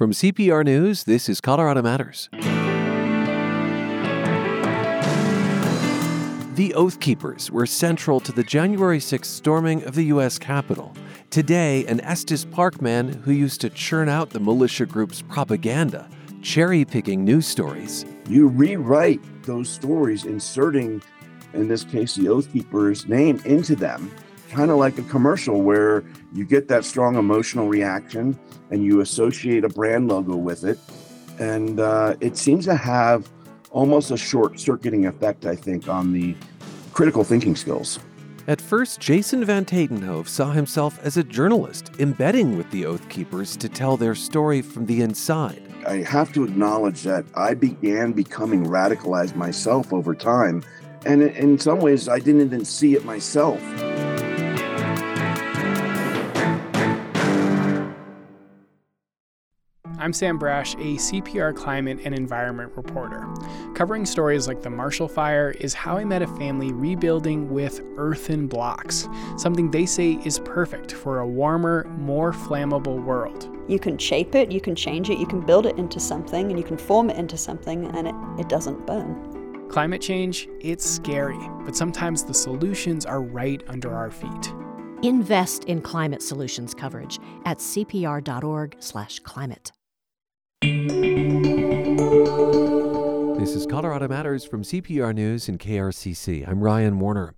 From CPR News, this is Colorado Matters. The Oath Keepers were central to the January 6th storming of the U.S. Capitol. Today, an Estes Park man who used to churn out the militia group's propaganda, cherry picking news stories. You rewrite those stories, inserting, in this case, the Oath Keeper's name into them, kind of like a commercial where you get that strong emotional reaction and you associate a brand logo with it. And uh, it seems to have almost a short circuiting effect, I think, on the critical thinking skills. At first, Jason Van Tatenhove saw himself as a journalist, embedding with the Oath Keepers to tell their story from the inside. I have to acknowledge that I began becoming radicalized myself over time. And in some ways, I didn't even see it myself. I'm Sam Brasch, a CPR climate and environment reporter. Covering stories like the Marshall Fire is how I met a family rebuilding with earthen blocks, something they say is perfect for a warmer, more flammable world. You can shape it, you can change it, you can build it into something, and you can form it into something, and it, it doesn't burn. Climate change, it's scary, but sometimes the solutions are right under our feet. Invest in climate solutions coverage at cpr.org/climate. This is Colorado Matters from CPR News and KRCC. I'm Ryan Warner.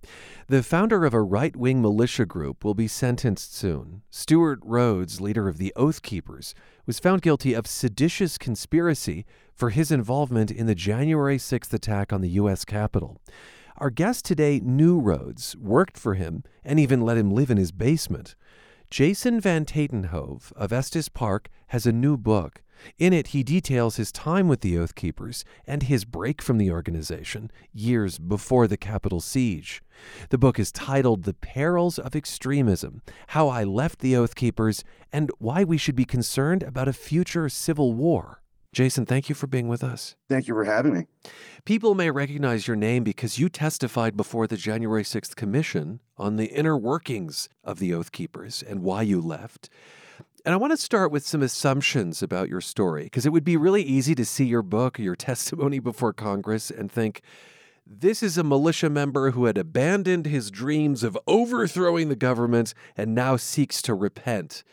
The founder of a right wing militia group will be sentenced soon. Stewart Rhodes, leader of the Oath Keepers, was found guilty of seditious conspiracy for his involvement in the January 6th attack on the U.S. Capitol. Our guest today knew Rhodes, worked for him, and even let him live in his basement. Jason Van Tatenhove of Estes Park has a new book. In it, he details his time with the Oath Keepers and his break from the organization years before the Capitol siege. The book is titled The Perils of Extremism How I Left the Oath Keepers and Why We Should Be Concerned About a Future Civil War. Jason, thank you for being with us. Thank you for having me. People may recognize your name because you testified before the January 6th Commission on the inner workings of the Oath Keepers and why you left. And I want to start with some assumptions about your story because it would be really easy to see your book your testimony before Congress and think, this is a militia member who had abandoned his dreams of overthrowing the government and now seeks to repent.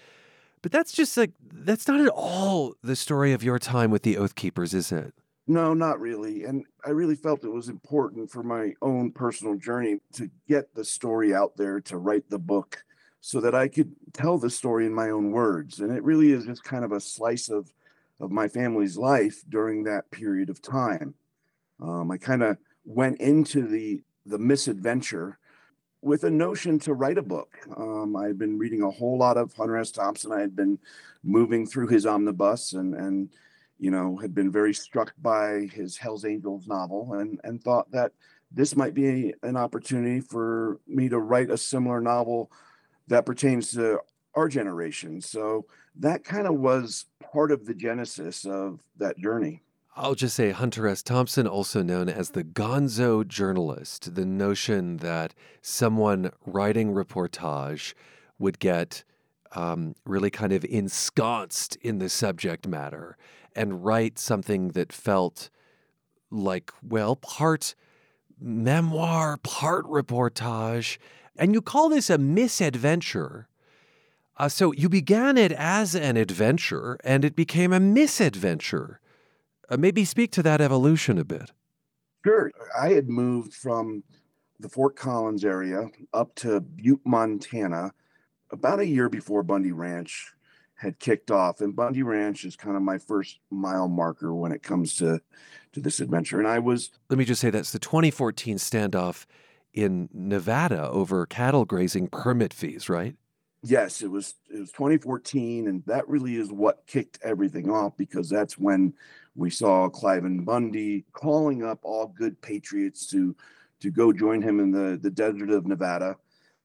But that's just like, that's not at all the story of your time with the Oath Keepers, is it? No, not really. And I really felt it was important for my own personal journey to get the story out there, to write the book so that I could tell the story in my own words. And it really is just kind of a slice of, of my family's life during that period of time. Um, I kind of went into the, the misadventure with a notion to write a book. Um, I had been reading a whole lot of Hunter S. Thompson. I had been moving through his omnibus and, and you know, had been very struck by his Hell's Angels novel and, and thought that this might be an opportunity for me to write a similar novel that pertains to our generation. So that kind of was part of the genesis of that journey. I'll just say Hunter S. Thompson, also known as the gonzo journalist, the notion that someone writing reportage would get um, really kind of ensconced in the subject matter and write something that felt like, well, part memoir, part reportage, and you call this a misadventure. Uh, so you began it as an adventure and it became a misadventure. Uh, maybe speak to that evolution a bit. Sure. I had moved from the Fort Collins area up to Butte, Montana, about a year before Bundy Ranch had kicked off. And Bundy Ranch is kind of my first mile marker when it comes to, to this adventure. And I was. Let me just say that's the 2014 standoff in Nevada over cattle grazing permit fees, right? Yes, it was it was 2014, and that really is what kicked everything off because that's when we saw Cliven Bundy calling up all good patriots to to go join him in the, the desert of Nevada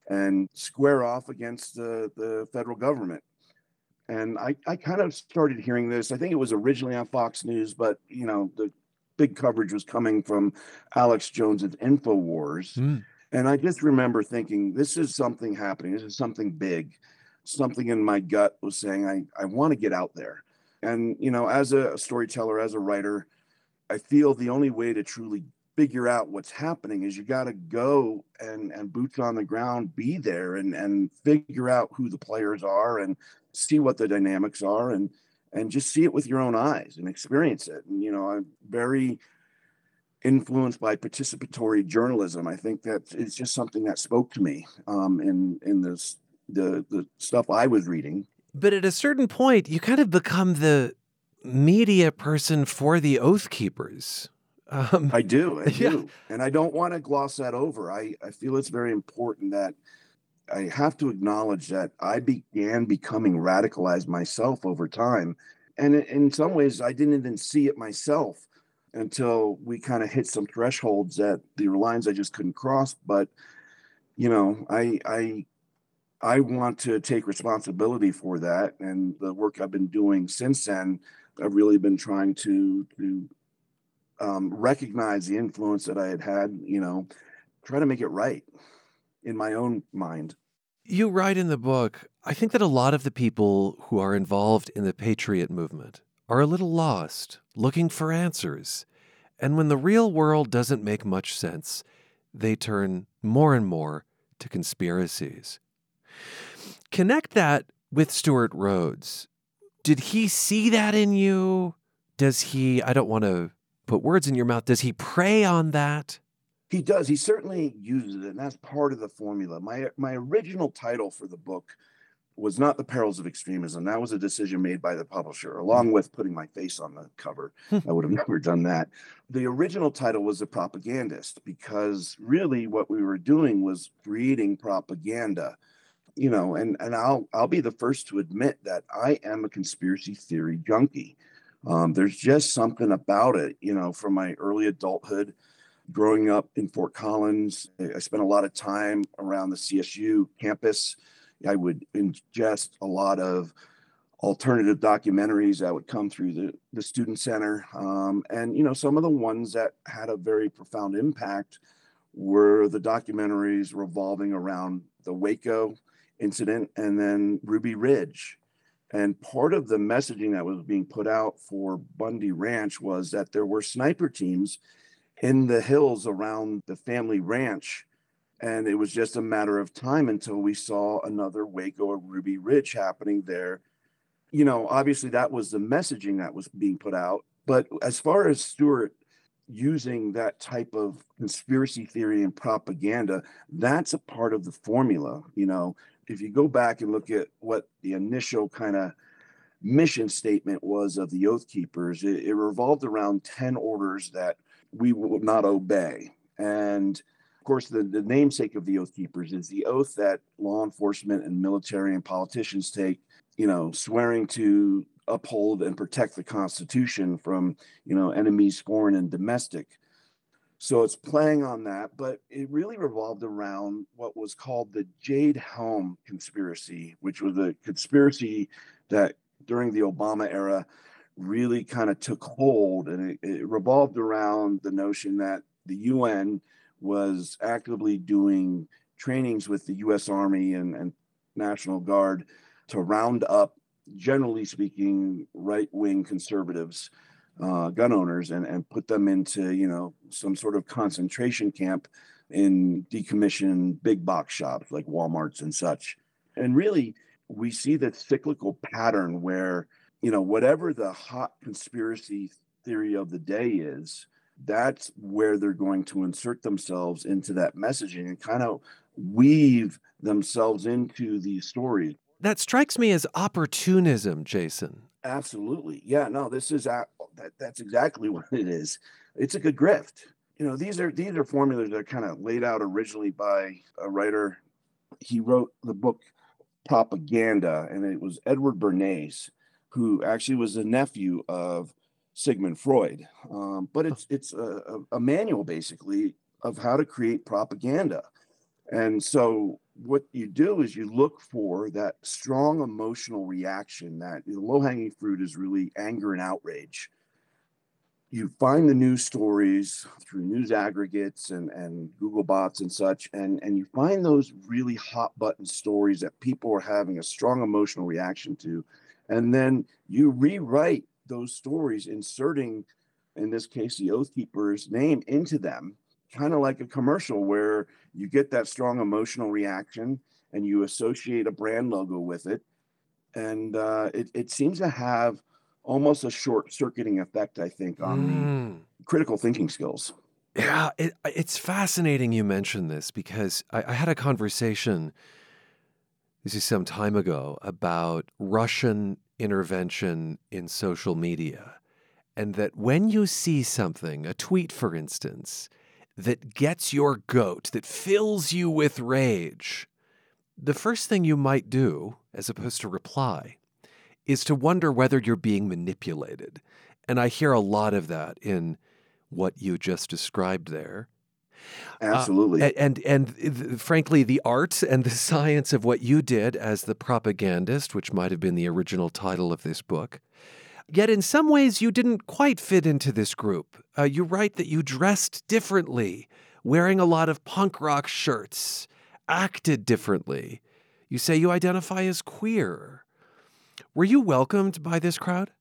and square off against the, the federal government. And I, I kind of started hearing this. I think it was originally on Fox News, but you know, the big coverage was coming from Alex Jones at InfoWars. Mm. And I just remember thinking, this is something happening. This is something big. Something in my gut was saying, I, I want to get out there. And, you know, as a storyteller, as a writer, I feel the only way to truly figure out what's happening is you got to go and and boots on the ground be there and and figure out who the players are and see what the dynamics are and and just see it with your own eyes and experience it. And you know i'm very influenced by participatory journalism. I think that it's just something that spoke to me um, in in this the the stuff i was reading. But at a certain point you kind of become the media person for the oath keepers. Um, I do, I yeah. do, and I don't want to gloss that over. I I feel it's very important that I have to acknowledge that I began becoming radicalized myself over time, and in some ways I didn't even see it myself until we kind of hit some thresholds that the lines I just couldn't cross. But you know, I I I want to take responsibility for that, and the work I've been doing since then. I've really been trying to to um, recognize the influence that I had had, you know, try to make it right in my own mind. You write in the book, I think that a lot of the people who are involved in the patriot movement are a little lost, looking for answers. And when the real world doesn't make much sense, they turn more and more to conspiracies. Connect that with Stewart Rhodes. Did he see that in you? Does he, I don't want to put words in your mouth. Does he prey on that? He does. He certainly uses it, and that's part of the formula. My my original title for the book was not the perils of extremism. That was a decision made by the publisher, along with putting my face on the cover. Hmm. I would have never done that. The original title was The Propagandist, because really what we were doing was creating propaganda. You know, and and I'll I'll be the first to admit that I am a conspiracy theory junkie. Um, there's just something about it, you know, from my early adulthood, growing up in Fort Collins. I spent a lot of time around the CSU campus. I would ingest a lot of alternative documentaries that would come through the, the student center. Um, and, you know, some of the ones that had a very profound impact were the documentaries revolving around the Waco incident and then Ruby Ridge and part of the messaging that was being put out for Bundy Ranch was that there were sniper teams in the hills around the family ranch. And it was just a matter of time until we saw another Waco or Ruby Ridge happening there. You know, obviously that was the messaging that was being put out. But as far as Stewart using that type of conspiracy theory and propaganda, that's a part of the formula. You know, if you go back and look at what the initial kind of mission statement was of the Oath Keepers, it, it revolved around 10 orders that we will not obey. And of course, the, the namesake of the Oath Keepers is the oath that law enforcement and military and politicians take, you know, swearing to uphold and protect the Constitution from, you know, enemies, foreign and domestic. So it's playing on that, but it really revolved around what was called the Jade Helm conspiracy, which was a conspiracy that during the Obama era really kind of took hold. And it, it revolved around the notion that the UN was actively doing trainings with the US Army and, and National Guard to round up, generally speaking, right wing conservatives uh, gun owners and, and put them into you know some sort of concentration camp in decommissioned big box shops like Walmarts and such. And really, we see that cyclical pattern where you know whatever the hot conspiracy theory of the day is, that's where they're going to insert themselves into that messaging and kind of weave themselves into these stories. That strikes me as opportunism, Jason. Absolutely. Yeah, no, this is that that's exactly what it is. It's a good grift. You know, these are these are formulas that are kind of laid out originally by a writer. He wrote the book Propaganda, and it was Edward Bernays, who actually was a nephew of Sigmund Freud. Um, but it's it's a, a manual basically of how to create propaganda. And so what you do is you look for that strong emotional reaction that the low hanging fruit is really anger and outrage. You find the news stories through news aggregates and, and Google bots and such, and, and you find those really hot button stories that people are having a strong emotional reaction to. And then you rewrite those stories, inserting, in this case, the Oath Keeper's name into them, kind of like a commercial where you get that strong emotional reaction and you associate a brand logo with it. And uh, it, it seems to have almost a short circuiting effect, I think, on Mm. the critical thinking skills. Yeah, it, it's fascinating you mentioned this because I, I had a conversation, this is some time ago, about Russian intervention in social media. And that when you see something, a tweet, for instance, that gets your goat, that fills you with rage, the first thing you might do, as opposed to reply, is to wonder whether you're being manipulated. And I hear a lot of that in what you just described there. Absolutely. A- And, and and frankly, the art and the science of what you did as the propagandist, which might have been the original title of this book. Yet, in some ways, you didn't quite fit into this group. Uh, you write that you dressed differently, wearing a lot of punk rock shirts, acted differently. You say you identify as queer. Were you welcomed by this crowd?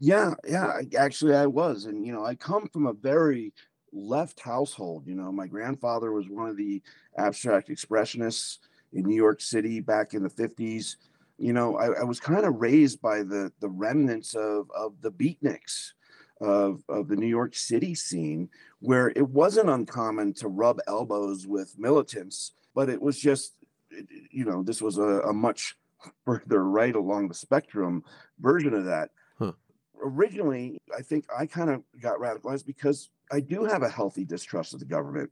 Yeah, yeah, actually I was. And, you know, I come from a very left household. You know, my grandfather was one of the abstract expressionists in New York City back in the 50s. You know, I, I was kind of raised by the the remnants of of the beatniks of of the New York City scene, where it wasn't uncommon to rub elbows with militants, but it was just, you know, this was a, a much further right along the spectrum version of that originally, I think I kind of got radicalized because I do have a healthy distrust of the government.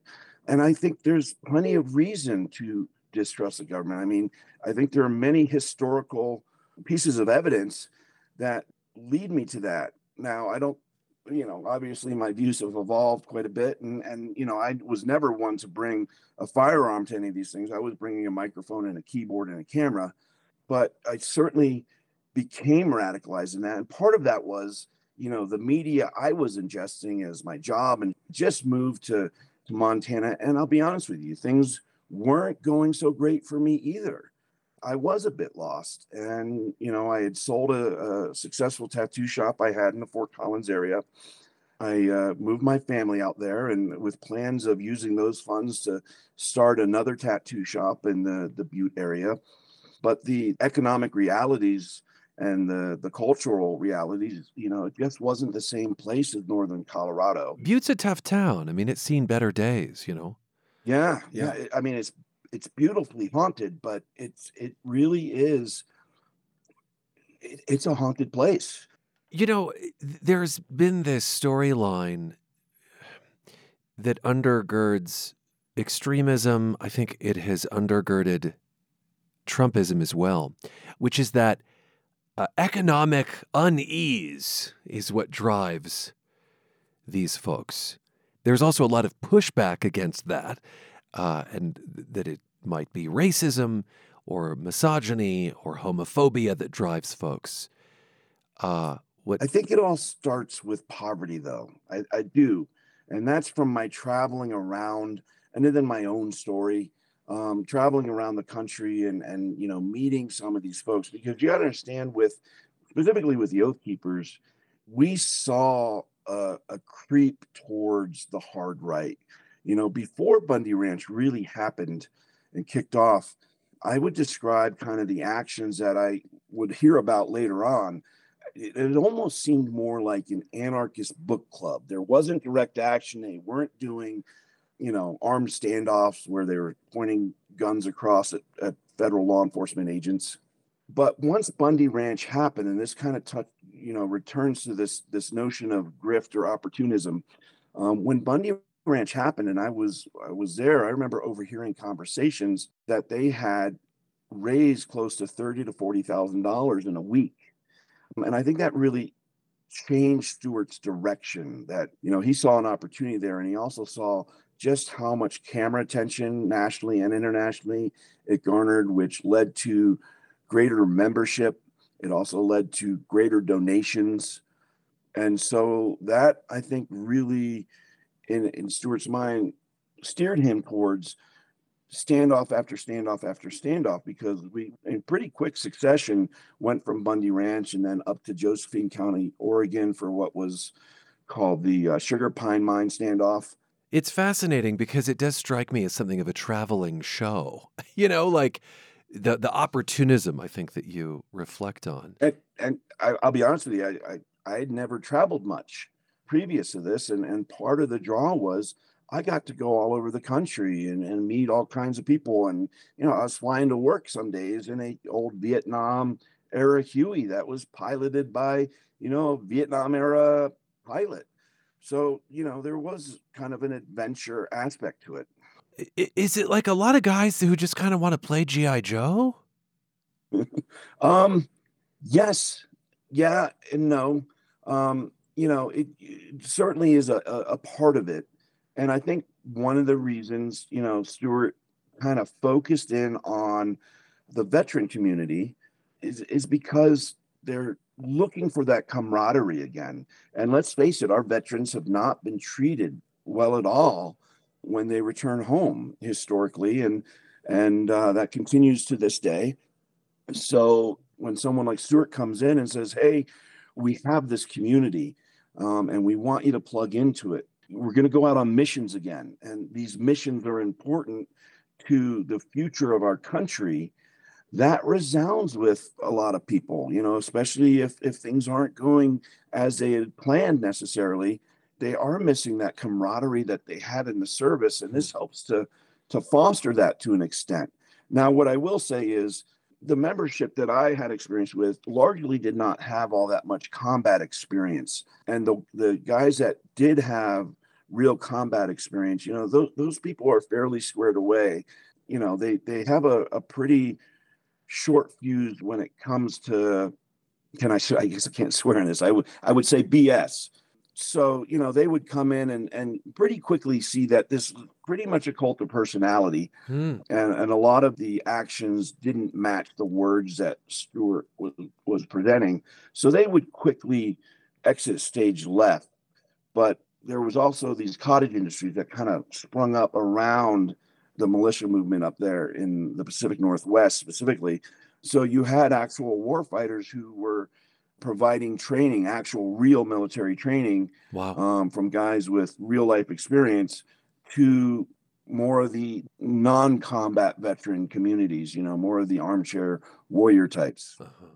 And I think there's plenty of reason to distrust the government. I mean, I think there are many historical pieces of evidence that lead me to that. Now, I don't, you know, obviously my views have evolved quite a bit. And, and, you know, I was never one to bring a firearm to any of these things. I was bringing a microphone and a keyboard and a camera. But I certainly became radicalized in that. And part of that was, you know, the media I was ingesting as my job and just moved to, to Montana. And I'll be honest with you, things weren't going so great for me either. I was a bit lost. And, you know, I had sold a, a successful tattoo shop I had in the Fort Collins area. I uh, moved my family out there and with plans of using those funds to start another tattoo shop in the, the Butte area. But the economic realities and the the cultural realities, you know, it just wasn't the same place as northern Colorado. Butte's a tough town. I mean, it's seen better days, you know. Yeah, yeah. it- I mean, it's it's beautifully haunted, but it's it really is. It, it's a haunted place. You know, eh, there's been this storyline that undergirds extremism. I think it has undergirded Trumpism as well, which is that uh, economic unease is what drives these folks. There's also a lot of pushback against that, uh, and that it might be racism or misogyny or homophobia that drives folks. Uh, what I think it all starts with poverty, though. I, I do. And that's from my traveling around and then my own story, um, traveling around the country and, and, you know, meeting some of these folks. Because you got to understand, with specifically with the Oath Keepers, we saw a, a creep towards the hard right. You know, before Bundy Ranch really happened and kicked off, I would describe kind of the actions that I would hear about later on it, it almost seemed more like an anarchist book club. There wasn't direct action. They weren't doing, you know, armed standoffs where they were pointing guns across at, at federal law enforcement agents. But once Bundy Ranch happened, and this kind of touch, you know, returns to this this notion of grift or opportunism. Um, when Bundy Ranch happened, and I was I was there, I remember overhearing conversations that they had raised close to thirty to forty thousand dollars in a week and I think that really changed Stewart's direction. That you know he saw an opportunity there, and he also saw just how much camera attention nationally and internationally it garnered, which led to greater membership. It also led to greater donations, and so that I think really, in in Stewart's mind, steered him towards standoff after standoff after standoff because we, in pretty quick succession, went from Bundy Ranch and then up to Josephine County, Oregon, for what was called the uh, Sugar Pine Mine standoff. It's fascinating because it does strike me as something of a traveling show. You know, like the the opportunism I think that you reflect on. And, and I, will be honest with you, I, I, I had never traveled much previous to this, and and part of the draw was I got to go all over the country and, and meet all kinds of people. And, you know, I was flying to work some days in a old Vietnam era Huey that was piloted by, you know, Vietnam era pilot. So, you know, there was kind of an adventure aspect to it. Is it like a lot of guys who just kind of want to play G.I. Joe? um, yes. Yeah and no. Um, you know, it, it certainly is a, a, part of it and I think one of the reasons, you know, Stewart kind of focused in on the veteran community is, is because they're looking for that camaraderie again. And let's face it, our veterans have not been treated well at all when they return home historically, and and uh, that continues to this day. So when someone like Stewart comes in and says, "Hey, we have this community, um, and we want you to plug into it," we're going to go out on missions again. And these missions are important to the future of our country. That resounds with a lot of people, you know, especially if, if things aren't going as they had planned necessarily. They are missing that camaraderie that they had in the service. And this mm. helps to, to foster that to an extent. Now, what I will say is the membership that I had experience with largely did not have all that much combat experience. And the, the guys that did have real combat experience, you know, those, those people are fairly squared away. You know, they, they have a, a pretty short fuse when it comes to, can I, I guess I can't swear in this. I would, I would say BS. So, you know, they would come in and, and pretty quickly see that this pretty much a cult of personality. Hmm. And, and a lot of the actions didn't match the words that Stewart was, was presenting. So they would quickly exit stage left. But there was also these cottage industries that kind of sprung up around the militia movement up there in the Pacific Northwest specifically. So you had actual war fighters who were providing training, actual real military training wow. um, from guys with real life experience to more of the non-combat veteran communities, you know, more of the armchair warrior types. Uh-huh.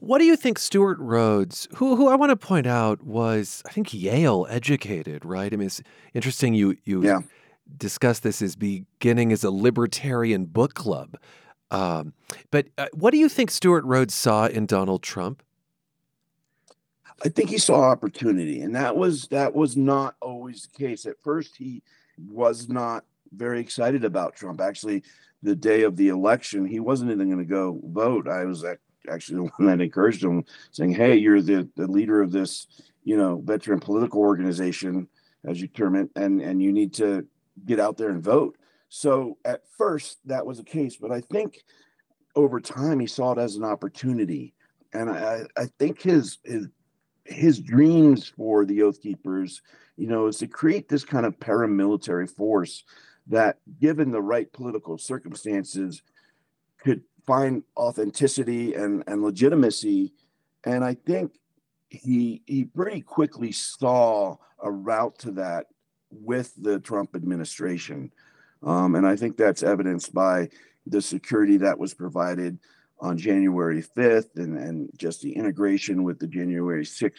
What do you think Stewart Rhodes, who who I want to point out was I think Yale educated, right? I mean, it's interesting you you yeah. Discuss this as beginning as a libertarian book club. Um, but uh, what do you think Stewart Rhodes saw in Donald Trump? I think he saw opportunity, and that was that was not always the case. At first, he was not very excited about Trump. Actually, the day of the election, he wasn't even going to go vote. I was actually the one that encouraged him, saying, "Hey, you're the, the leader of this, you know, veteran political organization, as you term it, and and you need to get out there and vote." So at first that was the case, but I think over time he saw it as an opportunity, and I I think his his his dreams for the Oath Keepers, you know, is to create this kind of paramilitary force that, given the right political circumstances, could find authenticity and, and legitimacy. And I think he he pretty quickly saw a route to that with the Trump administration. Um, and I think that's evidenced by the security that was provided on January 5th and, and just the integration with the January 6th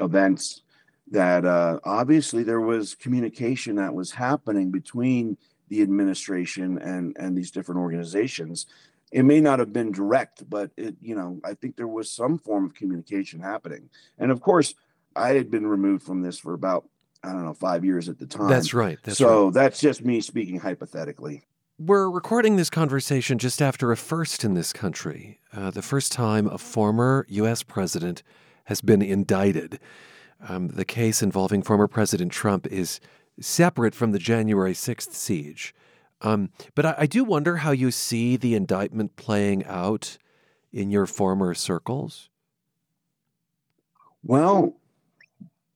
events that uh, obviously there was communication that was happening between the administration and, and these different organizations it may not have been direct, but it, you know, I think there was some form of communication happening. And of course, I had been removed from this for about, I don't know, five years at the time. That's right. That's so right. that's just me speaking hypothetically. We're recording this conversation just after a first in this country, uh, the first time a former U.S. president has been indicted. Um, the case involving former President Trump is separate from the January 6th siege. Um, but I, I do wonder how you see the indictment playing out in your former circles. Well,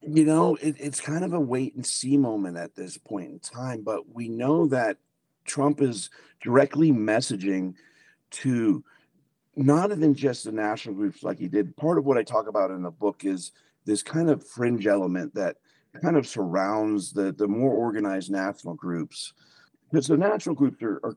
you know, it, it's kind of a wait and see moment at this point in time, but we know that Trump is directly messaging to not even just the national groups like he did. Part of what I talk about in the book is this kind of fringe element that kind of surrounds the, the more organized national groups. Because the national groups are, are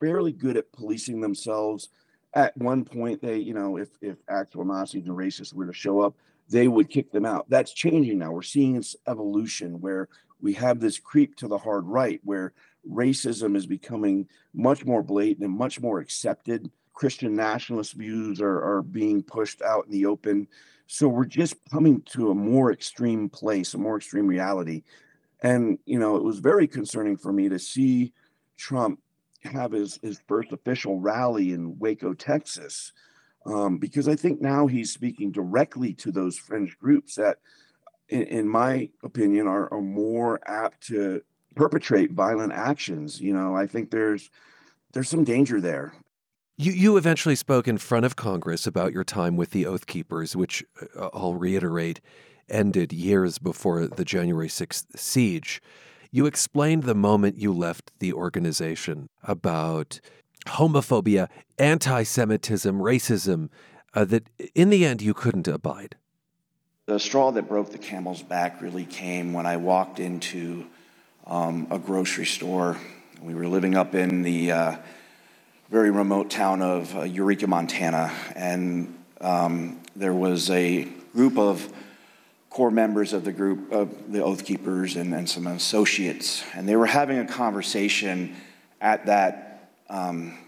fairly good at policing themselves. At one point, they, you know, if, if actual Nazis and racists were to show up, they would kick them out. That's changing now. We're seeing this evolution where we have this creep to the hard right, where racism is becoming much more blatant and much more accepted. Christian nationalist views are, are being pushed out in the open. So we're just coming to a more extreme place, a more extreme reality. And, you know, it was very concerning for me to see Trump have his, his first official rally in Waco, Texas, um, because I think now he's speaking directly to those fringe groups that, in, in my opinion, are, are more apt to perpetrate violent actions. You know, I think there's there's some danger there. You you eventually spoke in front of Congress about your time with the Oath Keepers, which uh, I'll reiterate ended years before the January 6th siege. You explained the moment you left the organization about homophobia, anti Semitism, racism, uh, that in the end you couldn't abide. The straw that broke the camel's back really came when I walked into um, a grocery store. We were living up in the uh, very remote town of uh, Eureka, Montana, and um, there was a group of core members of the group of the Oath Keepers and, and some associates, and they were having a conversation at that um,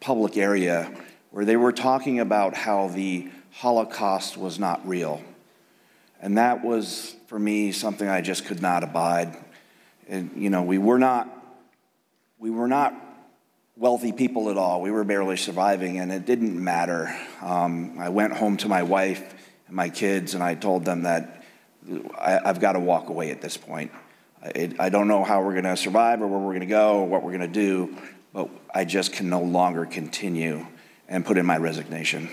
public area where they were talking about how the Holocaust was not real. And that was, for me, something I just could not abide. And, you know, we were not, we were not wealthy people at all. We were barely surviving, and it didn't matter. Um, I went home to my wife and my kids, and I told them that I, have got to walk away at this point. I, I don't know how we're going to survive or where we're going to go or what we're going to do, but I just can no longer continue and put in my resignation.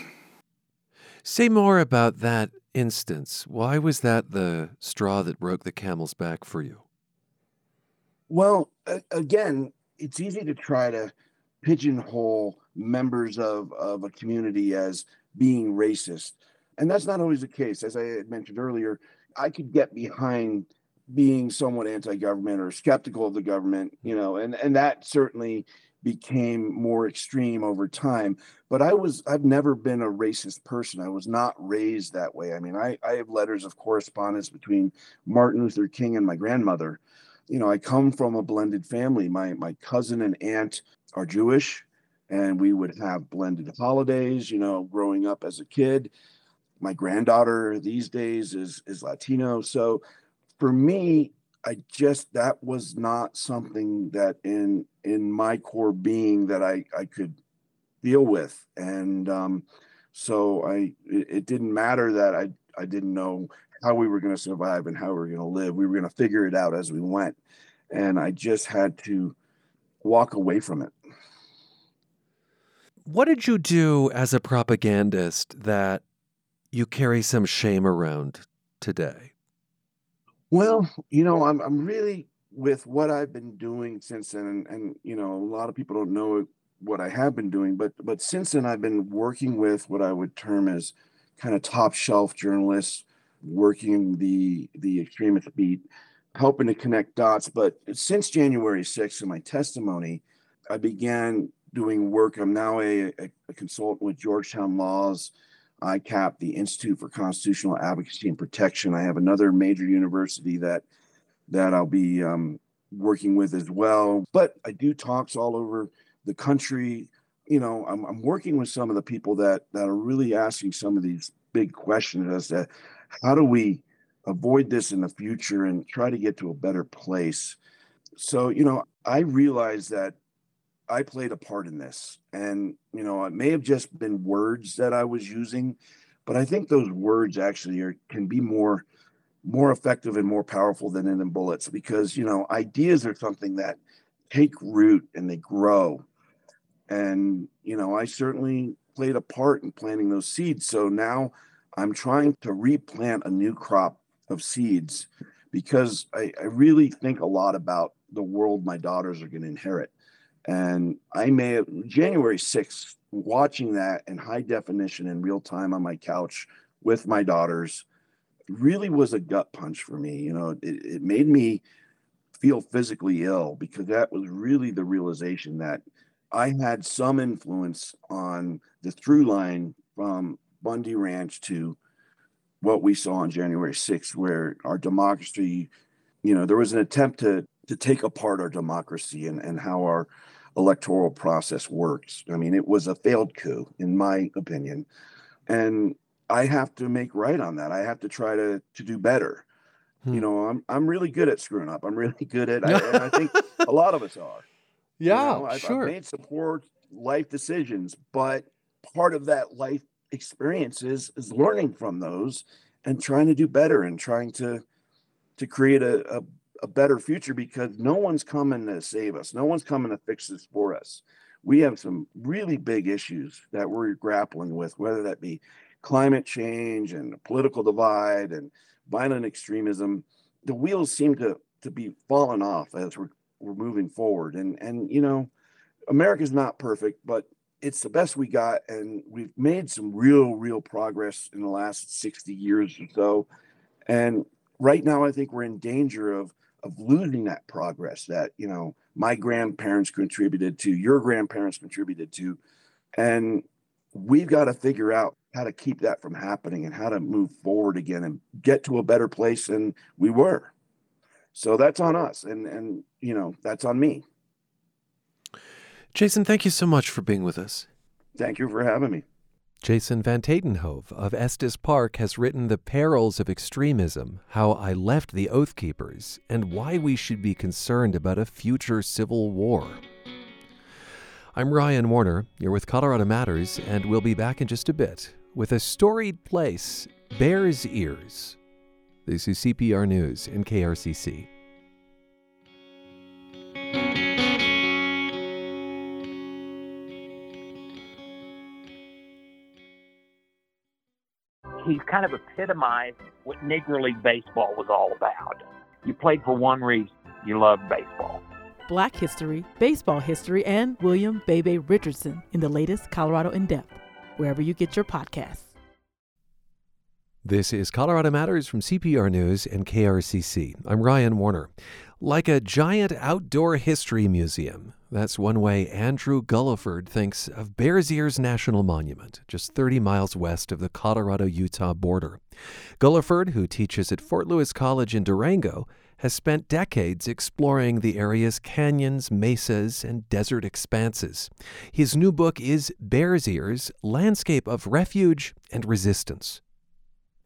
Say more about that instance. Why was that the straw that broke the camel's back for you? Well, again, it's easy to try to pigeonhole members of, of a community as being racist. And that's not always the case. As I had mentioned earlier, I could get behind being somewhat anti-government or skeptical of the government, you know, and, and that certainly became more extreme over time. But I was I've never been a racist person. I was not raised that way. I mean, I, I have letters of correspondence between Martin Luther King and my grandmother. You know, I come from a blended family. My my cousin and aunt are Jewish, and we would have blended holidays, you know, growing up as a kid. My granddaughter these days is is Latino. So for me, I just that was not something that in in my core being that I I could deal with, and um, so I it, it didn't matter that I I didn't know how we were going to survive and how we were going to live. We were going to figure it out as we went, and I just had to walk away from it. What did you do as a propagandist that you carry some shame around today? Well, you know, I'm I'm really with what I've been doing since then, and, and you know, a lot of people don't know what I have been doing, but but since then I've been working with what I would term as kind of top shelf journalists, working the the extremist beat, helping to connect dots. But since January 6th in my testimony, I began doing work. I'm now a, a, a consultant with Georgetown Laws ICAP, the Institute for Constitutional Advocacy and Protection. I have another major university that that I'll be um, working with as well. But I do talks all over the country. You know, I'm, I'm working with some of the people that that are really asking some of these big questions as to how do we avoid this in the future and try to get to a better place. So, you know, I realize that I played a part in this. And, you know, it may have just been words that I was using, but I think those words actually are, can be more more effective and more powerful than in bullets because, you know, ideas are something that take root and they grow. And, you know, I certainly played a part in planting those seeds. So now I'm trying to replant a new crop of seeds because I, I really think a lot about the world my daughters are going to inherit And I may have January 6th, watching that in high definition in real time on my couch with my daughters really was a gut punch for me. You know, it, it made me feel physically ill because that was really the realization that I had some influence on the through line from Bundy Ranch to what we saw on January 6th, where our democracy, you know, there was an attempt to to take apart our democracy and, and how our electoral process works. I mean, it was a failed coup, in my opinion. And I have to make right on that. I have to try to to do better. Hmm. You know, I'm I'm really good at screwing up. I'm really good at, I, and I think a lot of us are. Yeah, you know, I've, sure. I've made some poor life decisions, but part of that life experiences is learning from those and trying to do better and trying to to create a, a, a better future because no one's coming to save us. No one's coming to fix this for us. We have some really big issues that we're grappling with, whether that be climate change and political divide and violent extremism. The wheels seem to to be falling off as we're we're moving forward. And and you know, America's not perfect, but it's the best we got, and we've made some real, real progress in the last 60 years or so. And right now, I think we're in danger of of losing that progress that you know my grandparents contributed to, your grandparents contributed to, and we've got to figure out how to keep that from happening and how to move forward again and get to a better place than we were. So that's on us, and and you know that's on me. Jason, thank you so much for being with us. Thank you for having me. Jason Van Tatenhove of Estes Park has written The Perils of Extremism How I Left the Oath Keepers and Why We Should Be Concerned About a Future Civil War. I'm Ryan Warner. You're with Colorado Matters, and we'll be back in just a bit with a storied place, Bears Ears. This is CPR News and KRCC. he's kind of epitomized what Negro League Baseball was all about. You played for one reason you loved baseball. Black history, baseball history, and William Bebe Richardson in the latest Colorado in Depth, wherever you get your podcasts. This is Colorado Matters from CPR News and KRCC. I'm Ryan Warner. Like a giant outdoor history museum, that's one way Andrew Gulliford thinks of Bears Ears National Monument, just 30 miles west of the Colorado Utah border. Gulliford, who teaches at Fort Lewis College in Durango, has spent decades exploring the area's canyons, mesas, and desert expanses. His new book is Bears Ears Landscape of Refuge and Resistance.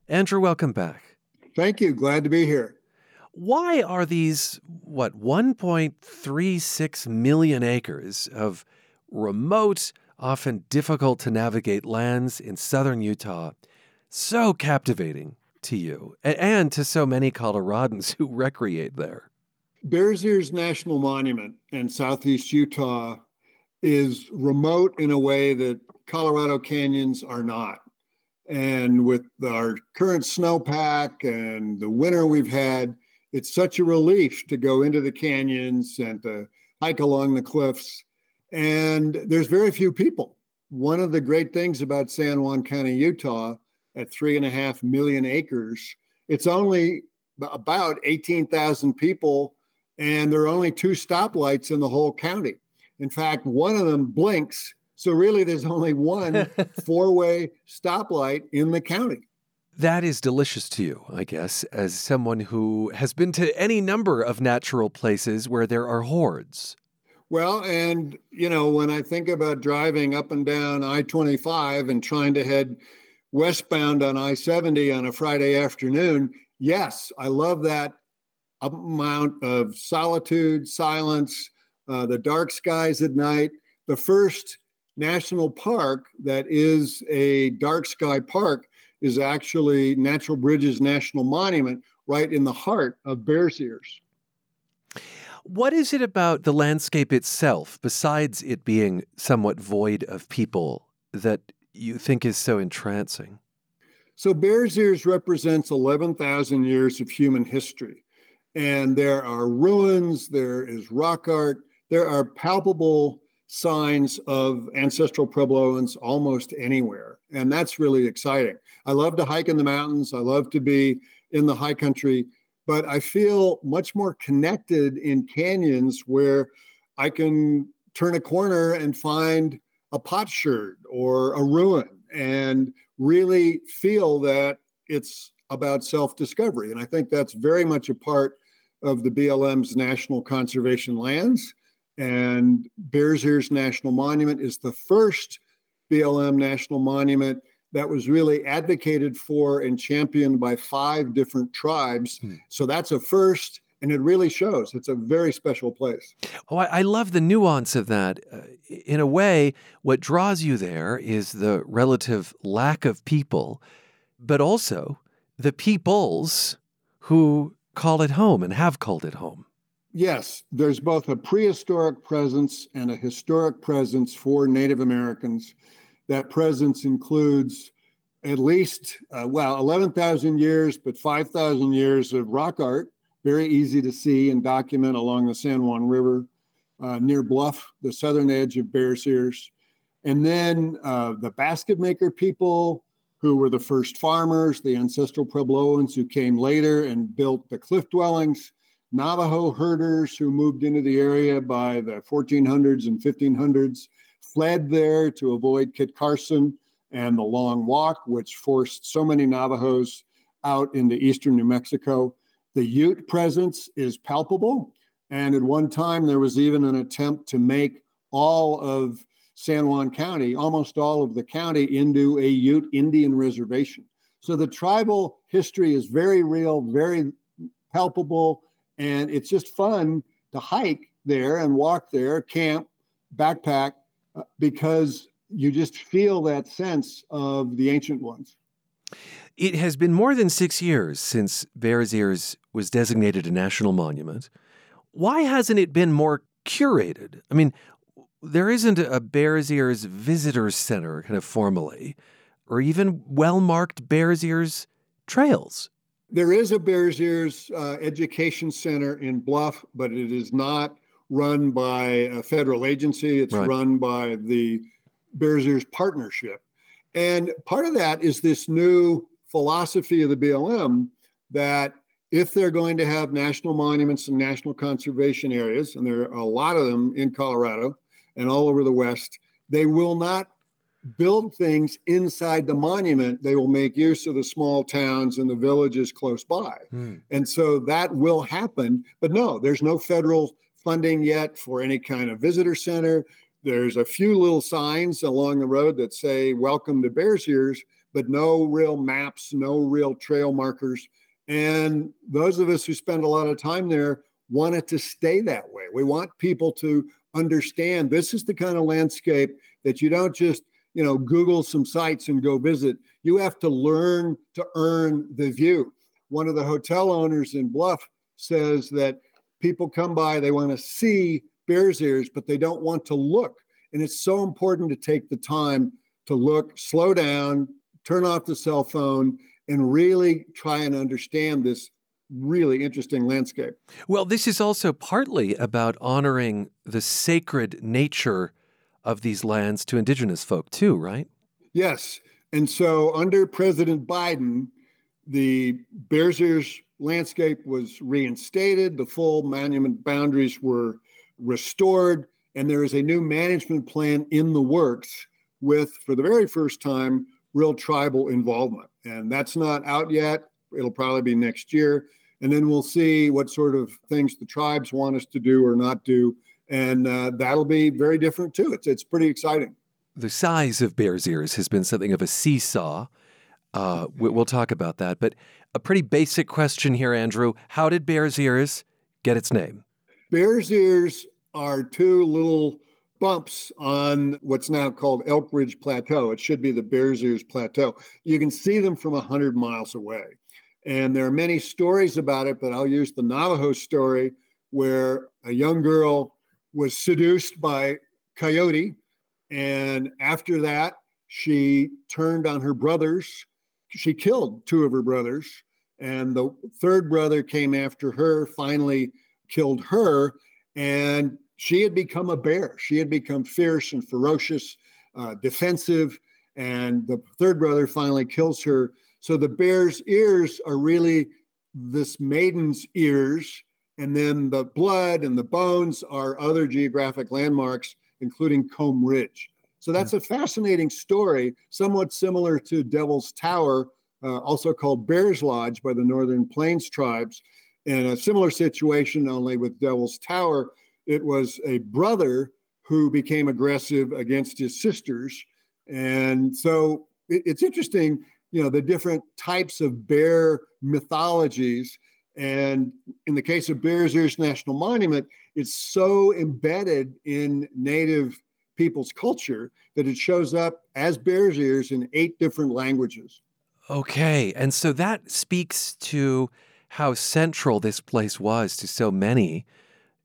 Andrew, welcome back. Thank you. Glad to be here. Why are these, what, 1.36 million acres of remote, often difficult to navigate lands in southern Utah so captivating to you and to so many Coloradans who recreate there? Bears Ears National Monument in southeast Utah is remote in a way that Colorado canyons are not. And with our current snowpack and the winter we've had, it's such a relief to go into the canyons and to hike along the cliffs. And there's very few people. One of the great things about San Juan County, Utah, at three and a half million acres, it's only about 18,000 people, and there are only two stoplights in the whole county. In fact, one of them blinks. So, really, there's only one four way stoplight in the county. That is delicious to you, I guess, as someone who has been to any number of natural places where there are hordes. Well, and, you know, when I think about driving up and down I 25 and trying to head westbound on I 70 on a Friday afternoon, yes, I love that amount of solitude, silence, uh, the dark skies at night. The first national park that is a dark sky park is actually Natural Bridges National Monument right in the heart of Bears Ears. What is it about the landscape itself, besides it being somewhat void of people, that you think is so entrancing? So, Bears Ears represents 11,000 years of human history. And there are ruins, there is rock art, there are palpable signs of ancestral Puebloans almost anywhere. And that's really exciting. I love to hike in the mountains. I love to be in the high country, but I feel much more connected in canyons where I can turn a corner and find a potsherd or a ruin and really feel that it's about self discovery. And I think that's very much a part of the BLM's national conservation lands. And Bears Ears National Monument is the first BLM national monument that was really advocated for and championed by five different tribes. Hmm. So that's a first and it really shows. It's a very special place. Oh, I, I love the nuance of that. Uh, in a way, what draws you there is the relative lack of people, but also the peoples who call it home and have called it home. Yes, there's both a prehistoric presence and a historic presence for Native Americans. That presence includes at least, uh, well, 11,000 years, but 5,000 years of rock art very easy to see and document along the San Juan River uh, near Bluff, the southern edge of Bears Ears. And then uh, the basket maker people, who were the first farmers, the ancestral Puebloans who came later and built the cliff dwellings, Navajo herders who moved into the area by the 1400s and 1500s, fled there to avoid Kit Carson and the long walk, which forced so many Navajos out into eastern New Mexico. The Ute presence is palpable. And at one time, there was even an attempt to make all of San Juan County, almost all of the county, into a Ute Indian reservation. So the tribal history is very real, very palpable, and it's just fun to hike there and walk there, camp, backpack, uh, because you just feel that sense of the ancient ones. It has been more than six years since Bears Ears was designated a national monument. Why hasn't it been more curated? I mean, there isn't a Bears Ears visitor center kind of formally, or even well marked Bears Ears trails. There is a Bears Ears uh, Education Center in Bluff, but it is not run by a federal agency. It's right. run by the Bears Ears Partnership. And part of that is this new philosophy of the BLM that if they're going to have national monuments and national conservation areas, and there are a lot of them in Colorado and all over the West, they will not build things inside the monument. They will make use of the small towns and the villages close by. Hmm. And so that will happen. But no, there's no federal funding yet for any kind of visitor center. There's a few little signs along the road that say, Welcome to Bears Ears, but no real maps, no real trail markers. And those of us who spend a lot of time there want it to stay that way. We want people to understand this is the kind of landscape that you don't just, you know, Google some sites and go visit. You have to learn to earn the view. One of the hotel owners in Bluff says that people come by, they want to see Bears Ears, but they don't want to look. And it's so important to take the time to look, slow down, turn off the cell phone, and really try and understand this really interesting landscape. Well, this is also partly about honoring the sacred nature of these lands to indigenous folk, too, right? Yes. And so under President Biden, the Bears Ears landscape was reinstated, the full monument boundaries were restored, and there is a new management plan in the works with, for the very first time, real tribal involvement. And that's not out yet. It'll probably be next year. And then we'll see what sort of things the tribes want us to do or not do. And uh, that'll be very different too. It's, it's pretty exciting. The size of Bears Ears has been something of a seesaw. Uh, we'll talk about that. But a pretty basic question here, Andrew. How did Bears Ears get its name? Bears Ears are two little bumps on what's now called Elk Ridge Plateau. It should be the Bears Ears Plateau. You can see them from 100 miles away. And there are many stories about it, but I'll use the Navajo story where a young girl was seduced by coyote. And after that, she turned on her brothers. She killed two of her brothers. And the third brother came after her, finally killed her. And she had become a bear. She had become fierce and ferocious, uh, defensive, and the third brother finally kills her. So the bear's ears are really this maiden's ears, and then the blood and the bones are other geographic landmarks, including Comb Ridge. So that's a fascinating story, somewhat similar to Devil's Tower, uh, also called Bear's Lodge by the Northern Plains tribes. In a similar situation, only with Devil's Tower, it was a brother who became aggressive against his sisters. And so it, it's interesting, you know, the different types of bear mythologies. And in the case of Bears Ears National Monument, it's so embedded in Native people's culture that it shows up as Bears Ears in eight different languages. Okay. And so that speaks to how central this place was to so many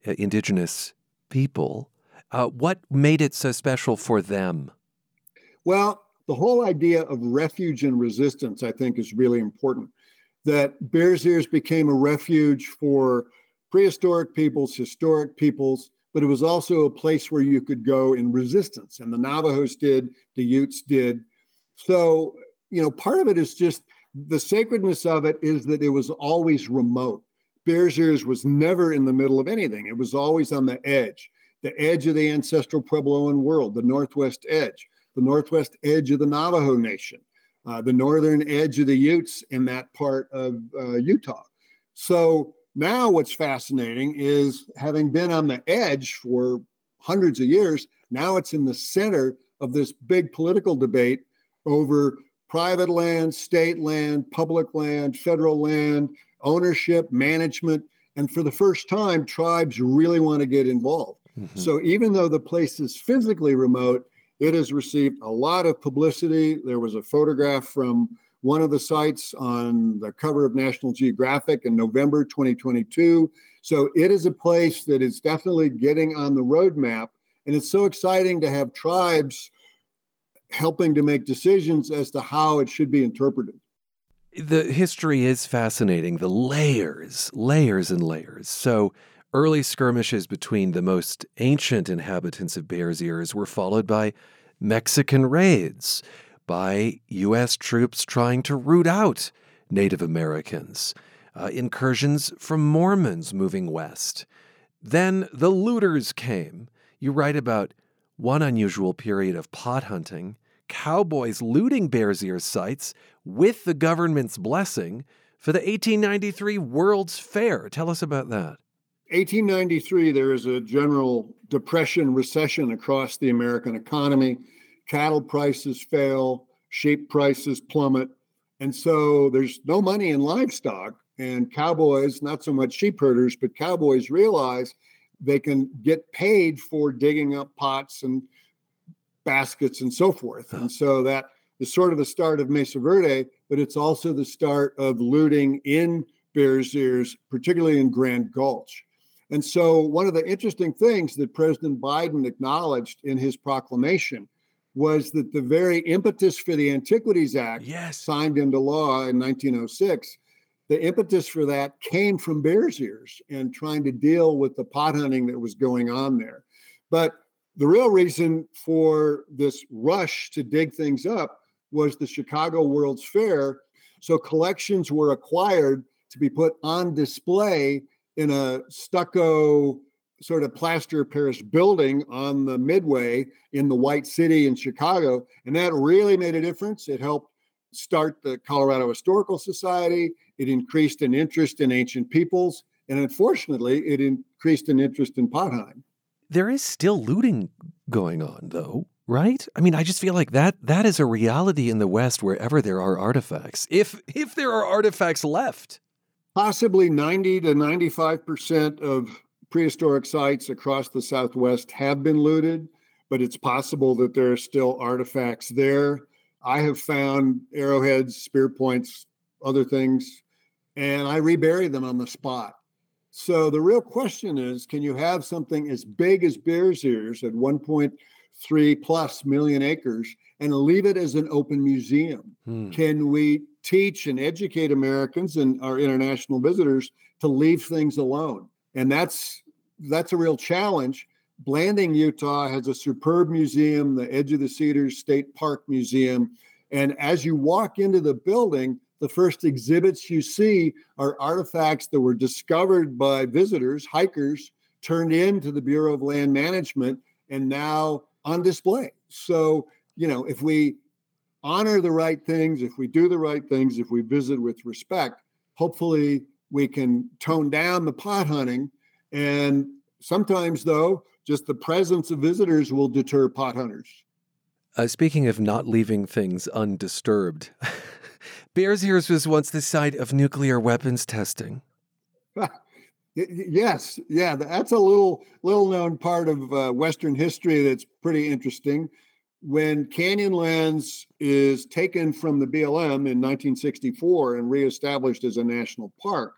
indigenous people. Uh, what made it so special for them? Well, the whole idea of refuge and resistance, I think, is really important. That Bears Ears became a refuge for prehistoric peoples, historic peoples, but it was also a place where you could go in resistance. And the Navajos did, the Utes did. So, you know, part of it is just the sacredness of it is that it was always remote. Bears Ears was never in the middle of anything, it was always on the edge, the edge of the ancestral Puebloan world, the northwest edge, the northwest edge of the Navajo Nation, uh, the northern edge of the Utes in that part of uh, Utah. So, now, what's fascinating is having been on the edge for hundreds of years, now it's in the center of this big political debate over private land, state land, public land, federal land, ownership, management. And for the first time, tribes really want to get involved. Mm-hmm. So even though the place is physically remote, it has received a lot of publicity. There was a photograph from one of the sites on the cover of National Geographic in November 2022. So it is a place that is definitely getting on the roadmap. And it's so exciting to have tribes helping to make decisions as to how it should be interpreted. The history is fascinating, the layers, layers and layers. So, early skirmishes between the most ancient inhabitants of Bears Ears were followed by Mexican raids by U.S. troops trying to root out Native Americans, uh, incursions from Mormons moving west. Then the looters came. You write about one unusual period of pot hunting, cowboys looting Bears Ears sites with the government's blessing for the 1893 World's Fair. Tell us about that. 1893, there is a general depression, recession across the American economy cattle prices fail, sheep prices plummet. And so there's no money in livestock. And cowboys, not so much sheep herders, but cowboys realize they can get paid for digging up pots and baskets and so forth. And so that is sort of the start of Mesa Verde, but it's also the start of looting in Bears Ears, particularly in Grand Gulch. And so, one of the interesting things that President Biden acknowledged in his proclamation was that the very impetus for the Antiquities Act, yes. signed into law in 1906, the impetus for that came from Bears Ears and trying to deal with the pot hunting that was going on there. But the real reason for this rush to dig things up was the Chicago World's Fair. So collections were acquired to be put on display in a stucco sort of plaster Paris building on the Midway in the White City in Chicago. And that really made a difference. It helped start the Colorado Historical Society. It increased an interest in ancient peoples. And unfortunately, it increased an interest in pothunting. There is still looting going on, though, right? I mean, I just feel like that that is a reality in the West wherever there are artifacts. If if there are artifacts left. Possibly 90 to 95% of prehistoric sites across the Southwest have been looted, but it's possible that there are still artifacts there. I have found arrowheads, spear points, other things, and I rebury them on the spot. So the real question is can you have something as big as Bears Ears at 1.3 plus million acres and leave it as an open museum? Hmm. Can we teach and educate Americans and our international visitors to leave things alone? and that's that's a real challenge Blanding, Utah has a superb museum, the Edge of the Cedars State Park Museum. And as you walk into the building, the first exhibits you see are artifacts that were discovered by visitors, hikers, turned into the Bureau of Land Management, and now on display. So, you know, if we honor the right things, if we do the right things, if we visit with respect, hopefully we can tone down the pot hunting. And sometimes, though, just the presence of visitors will deter pot hunters. Uh, speaking of not leaving things undisturbed, Bears Ears was once the site of nuclear weapons testing. yes, yeah, that's a little little known part of uh, Western history that's pretty interesting. When Canyonlands is taken from the BLM in 1964 and reestablished as a national park,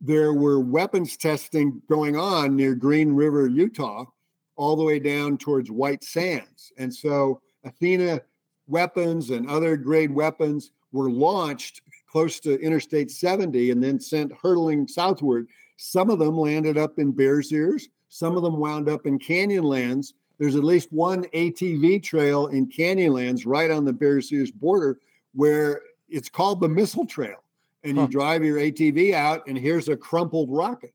there were weapons testing going on near Green River, Utah, all the way down towards White Sands. And so Athena weapons and other grade weapons were launched close to Interstate 70 and then sent hurtling southward. Some of them landed up in Bears Ears, some of them wound up in Canyonlands. There's at least one ATV trail in Canyonlands right on the Bears Ears border where it's called the Missile Trail. And huh. you drive your ATV out, and here's a crumpled rocket.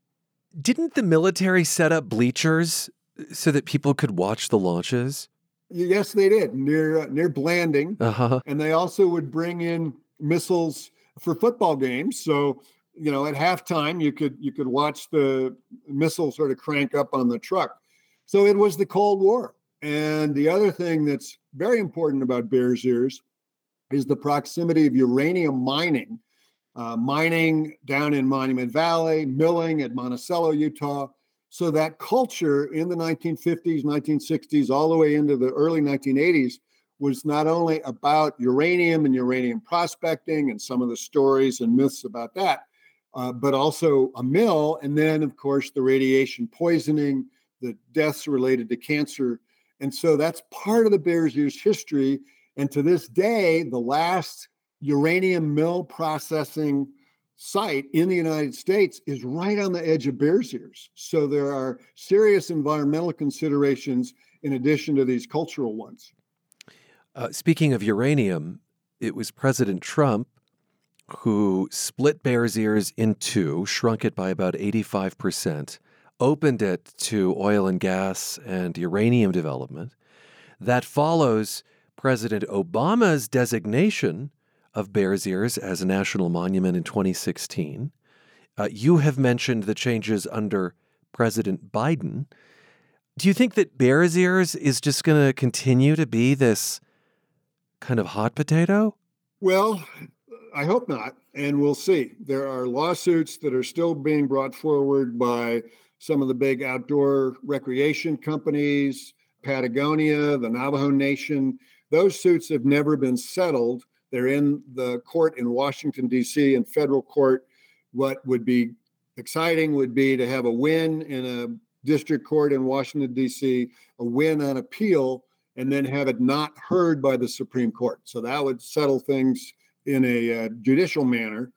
Didn't the military set up bleachers so that people could watch the launches? Yes, they did near uh, near Blanding, uh-huh. and they also would bring in missiles for football games. So you know, at halftime, you could you could watch the missile sort of crank up on the truck. So it was the Cold War. And the other thing that's very important about Bears Ears is the proximity of uranium mining, uh, mining down in Monument Valley, milling at Monticello, Utah, so that culture in the 1950s, 1960s, all the way into the early 1980s was not only about uranium and uranium prospecting and some of the stories and myths about that, uh, but also a mill. And then, of course, the radiation poisoning, the deaths related to cancer. And so that's part of the Bears Ears history. And to this day, the last uranium mill processing site in the United States is right on the edge of Bears Ears. So there are serious environmental considerations in addition to these cultural ones. Uh, speaking of uranium, it was President Trump who split Bears Ears in two, shrunk it by about 85%, opened it to oil and gas and uranium development. That follows President Obama's designation of Bears Ears as a national monument in 2016. Uh, you have mentioned the changes under President Biden. Do you think that Bears Ears is just going to continue to be this kind of hot potato? Well, I hope not, and we'll see. There are lawsuits that are still being brought forward by some of the big outdoor recreation companies, Patagonia, the Navajo Nation. Those suits have never been settled. They're in the court in Washington, D.C., in federal court. What would be exciting would be to have a win in a district court in Washington, D.C., a win on appeal, and then have it not heard by the Supreme Court. So that would settle things in a uh, judicial manner.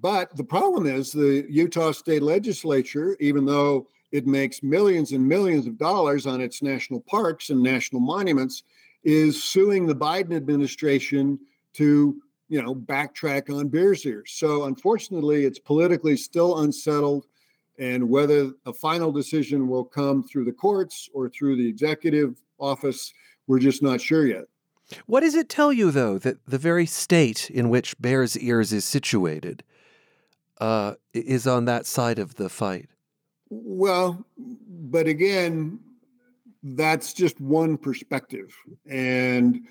But the problem is the Utah state legislature, even though it makes millions and millions of dollars on its national parks and national monuments, is suing the Biden administration to you know backtrack on Bears Ears. So unfortunately, it's politically still unsettled, and whether a final decision will come through the courts or through the executive office, we're just not sure yet. What does it tell you, though, that the very state in which Bears Ears is situated uh, is on that side of the fight? Well, but again, that's just one perspective. And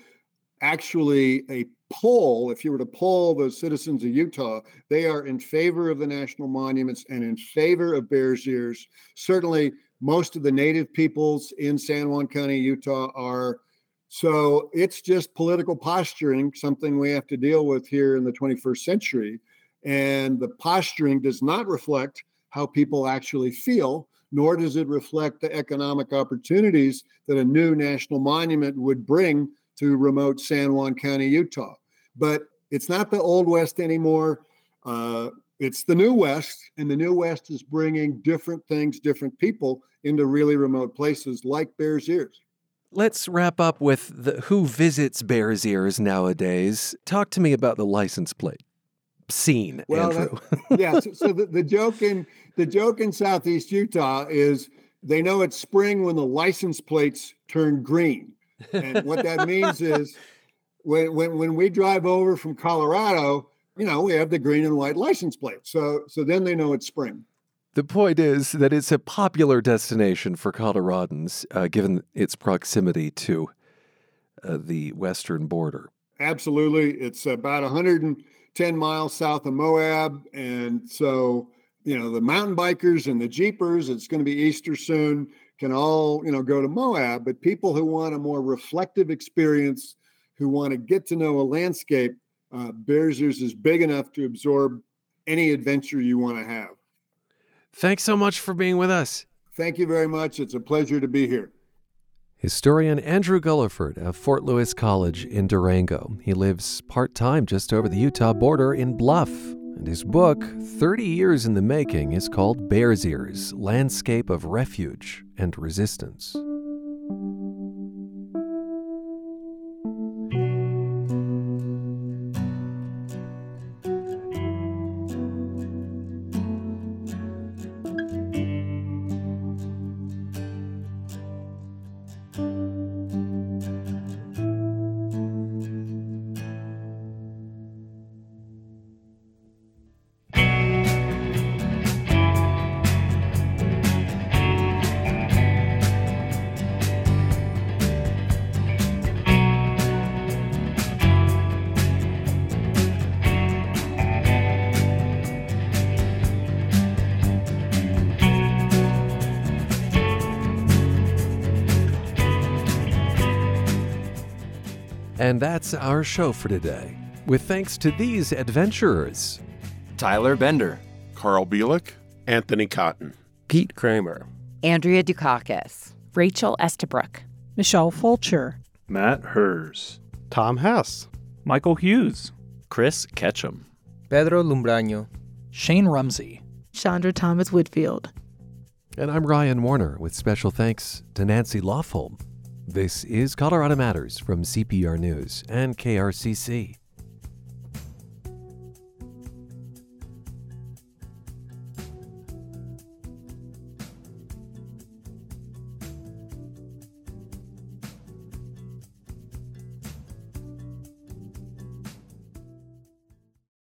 actually, a poll, if you were to poll the citizens of Utah, they are in favor of the national monuments and in favor of Bears Ears. Certainly, most of the native peoples in San Juan County, Utah are. So it's just political posturing, something we have to deal with here in the 21st century. And the posturing does not reflect how people actually feel, nor does it reflect the economic opportunities that a new national monument would bring to remote San Juan County, Utah. But it's not the Old West anymore. Uh, it's the new West, and the new West is bringing different things, different people into really remote places like Bears Ears. Let's wrap up with the, who visits Bears Ears nowadays. Talk to me about the license plate scene, well, Andrew. That, yeah. So, so the, the joke in the joke in Southeast Utah is they know it's spring when the license plates turn green, and what that means is when, when when we drive over from Colorado, you know, we have the green and white license plate. So so then they know it's spring. The point is that it's a popular destination for Coloradans, uh, given its proximity to uh, the western border. Absolutely, it's about 110 miles south of Moab, and so you know the mountain bikers and the jeepers. It's going to be Easter soon. Can all you know go to Moab, but people who want a more reflective experience, who want to get to know a landscape, uh, Bears Ears is big enough to absorb any adventure you want to have. Thanks so much for being with us. Thank you very much. It's a pleasure to be here. Historian Andrew Gulliford of Fort Lewis College in Durango. He lives part time just over the Utah border in Bluff. And his book, 30 Years in the Making, is called Bears Ears Landscape of Refuge and Resistance. And that's our show for today. With thanks to these adventurers Tyler Bender, Carl Bielek, Anthony Cotton, Pete Kramer, Andrea Dukakis, Rachel Estabrook, Michelle Fulcher, Matt Hers, Tom Hess, Michael Hughes, Chris Ketchum, Pedro Lumbraño, Shane Rumsey, Chandra Thomas Whitfield. And I'm Ryan Warner with special thanks to Nancy Lawful this is Colorado Matters from CPR News and KRCC.